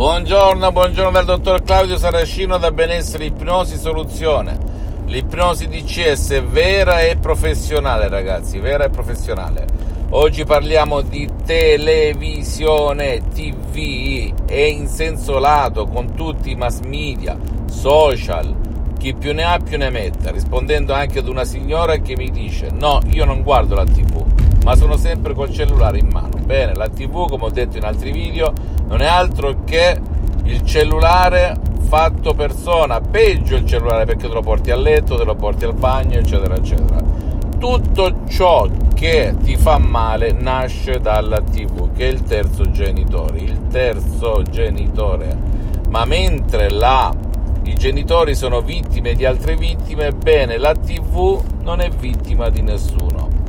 Buongiorno, buongiorno dal dottor Claudio Saracino da Benessere Ipnosi Soluzione. L'ipnosi DCS vera e professionale, ragazzi, vera e professionale. Oggi parliamo di televisione, TV e in senso lato con tutti i mass media, social, chi più ne ha più ne metta, rispondendo anche ad una signora che mi dice no, io non guardo la TV, ma sono sempre col cellulare in mano. Bene, la TV, come ho detto in altri video, non è altro che il cellulare fatto persona, peggio il cellulare perché te lo porti a letto, te lo porti al bagno, eccetera, eccetera. Tutto ciò che ti fa male nasce dalla TV, che è il terzo genitore, il terzo genitore. Ma mentre la, i genitori sono vittime di altre vittime, bene, la TV non è vittima di nessuno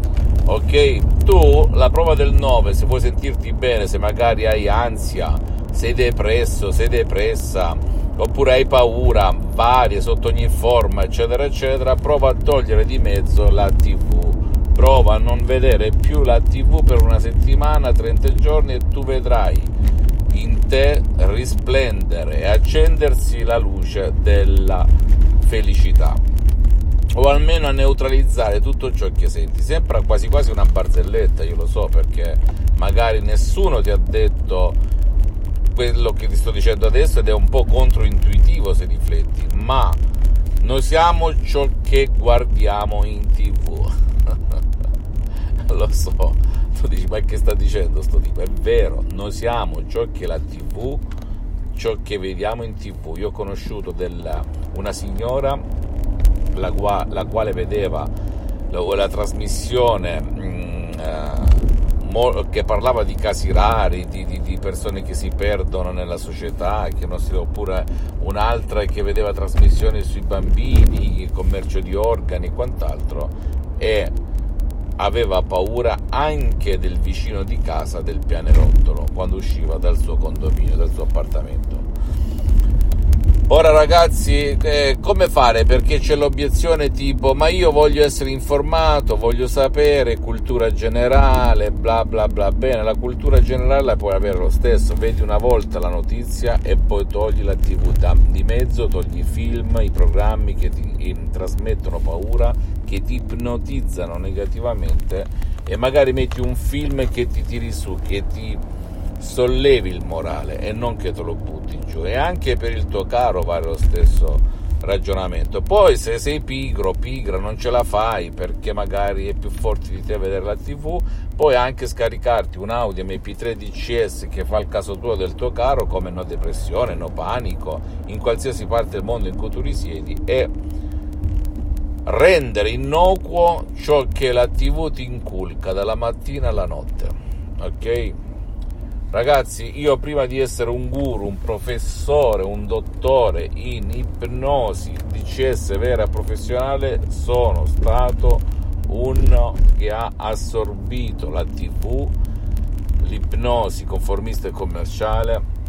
ok? Tu la prova del 9, se vuoi sentirti bene, se magari hai ansia, sei depresso, sei depressa, oppure hai paura varie sotto ogni forma, eccetera, eccetera, prova a togliere di mezzo la TV. Prova a non vedere più la TV per una settimana, 30 giorni e tu vedrai in te risplendere e accendersi la luce della felicità o almeno a neutralizzare tutto ciò che senti. Sembra quasi quasi una barzelletta, io lo so, perché magari nessuno ti ha detto quello che ti sto dicendo adesso ed è un po' controintuitivo se rifletti, ma noi siamo ciò che guardiamo in tv. lo so, tu dici ma che sta dicendo sto tipo? È vero, noi siamo ciò che la tv, ciò che vediamo in tv. Io ho conosciuto della, una signora la, qua, la quale vedeva la, la trasmissione mm, eh, mo, che parlava di casi rari, di, di, di, persone che si perdono nella società, si, oppure un'altra che vedeva trasmissioni sui bambini, il commercio di organi e quant'altro, e aveva paura anche del vicino di casa del pianerottolo quando usciva dal suo condominio, dal suo appartamento Ora ragazzi, eh, come fare? Perché c'è l'obiezione tipo, ma io voglio essere informato, voglio sapere, cultura generale, bla bla bla. Bene, la cultura generale la puoi avere lo stesso, vedi una volta la notizia e poi togli la tv da, di mezzo, togli i film, i programmi che ti in, trasmettono paura, che ti ipnotizzano negativamente e magari metti un film che ti tiri su, che ti sollevi il morale e non che te lo butti giù. E anche per il tuo caro vale lo stesso ragionamento. Poi se sei pigro, pigra, non ce la fai perché magari è più forte di te vedere la TV, puoi anche scaricarti un Audi MP3 DCS che fa il caso tuo del tuo caro come no depressione, no panico, in qualsiasi parte del mondo in cui tu risiedi e rendere innocuo ciò che la TV ti inculca dalla mattina alla notte. Ok? Ragazzi, io prima di essere un guru, un professore, un dottore in ipnosi DCS vera professionale, sono stato uno che ha assorbito la TV, l'ipnosi conformista e commerciale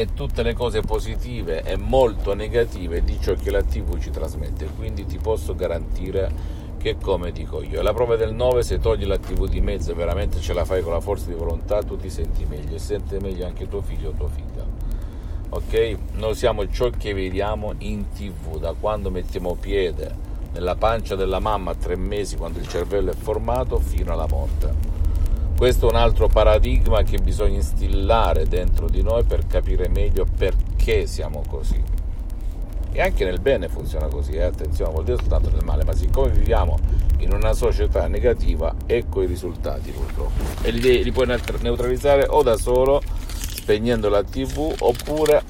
e tutte le cose positive e molto negative di ciò che la TV ci trasmette. Quindi ti posso garantire che come dico io. La prova del 9, se togli la TV di mezzo e veramente ce la fai con la forza di volontà, tu ti senti meglio e sente meglio anche tuo figlio o tua figlia. Ok? Noi siamo ciò che vediamo in TV da quando mettiamo piede nella pancia della mamma a tre mesi quando il cervello è formato fino alla morte. Questo è un altro paradigma che bisogna instillare dentro di noi per capire meglio perché siamo così e anche nel bene funziona così, eh? attenzione, vuol dire soltanto nel male, ma siccome viviamo in una società negativa, ecco i risultati purtroppo. E li, li puoi neutralizzare o da solo, spegnendo la tv, oppure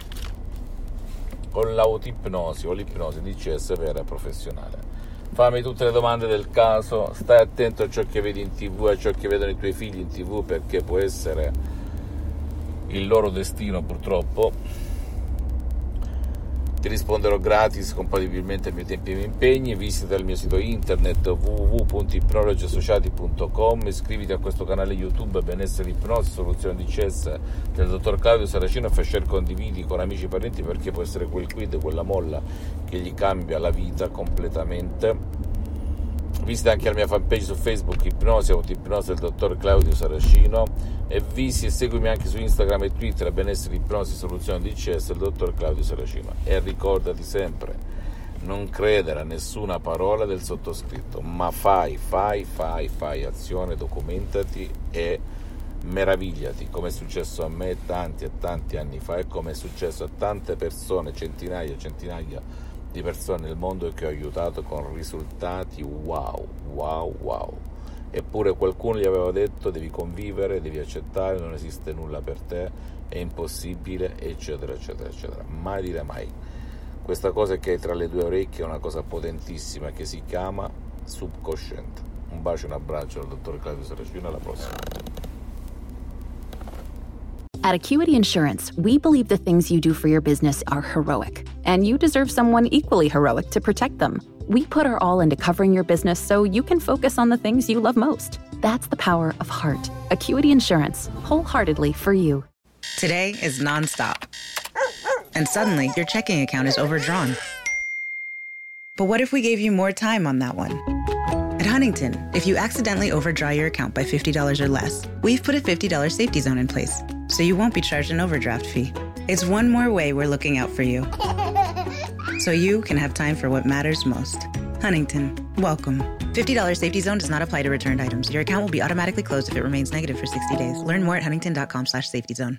con l'autipnosi o l'ipnosi DCS vera e professionale. Fammi tutte le domande del caso, stai attento a ciò che vedi in tv, a ciò che vedono i tuoi figli in tv, perché può essere il loro destino purtroppo. Ti risponderò gratis compatibilmente ai miei tempi e ai miei impegni. Visita il mio sito internet www.ipnologiassociati.com. Iscriviti a questo canale YouTube Benessere Ipnosi, Soluzione di CES del dottor Claudio Saracino e fai share condividi con amici e parenti perché può essere quel quid, quella molla che gli cambia la vita completamente Visita anche la mia fanpage su Facebook Ipnosi, Autoipnosi del dottor Claudio Saracino e visiti e seguimi anche su Instagram e Twitter Benessere Ipnosi Soluzione DCS del dottor Claudio Saracino. E ricordati sempre, non credere a nessuna parola del sottoscritto, ma fai, fai, fai, fai azione, documentati e meravigliati, come è successo a me tanti e tanti anni fa e come è successo a tante persone, centinaia e centinaia di persone nel mondo che ho aiutato con risultati wow, wow, wow. Eppure qualcuno gli aveva detto devi convivere, devi accettare, non esiste nulla per te, è impossibile, eccetera, eccetera, eccetera. Mai dire mai. Questa cosa che hai tra le due orecchie è una cosa potentissima che si chiama subconsciente. Un bacio e un abbraccio dal dottor Claudio Saracino, alla prossima. At Acuity Insurance, we believe the things you do for your business are heroic, and you deserve someone equally heroic to protect them. We put our all into covering your business so you can focus on the things you love most. That's the power of heart. Acuity Insurance, wholeheartedly for you. Today is nonstop. And suddenly, your checking account is overdrawn. But what if we gave you more time on that one? At Huntington, if you accidentally overdraw your account by $50 or less, we've put a $50 safety zone in place, so you won't be charged an overdraft fee. It's one more way we're looking out for you, so you can have time for what matters most. Huntington, welcome. $50 safety zone does not apply to returned items. Your account will be automatically closed if it remains negative for 60 days. Learn more at huntington.com slash safety zone.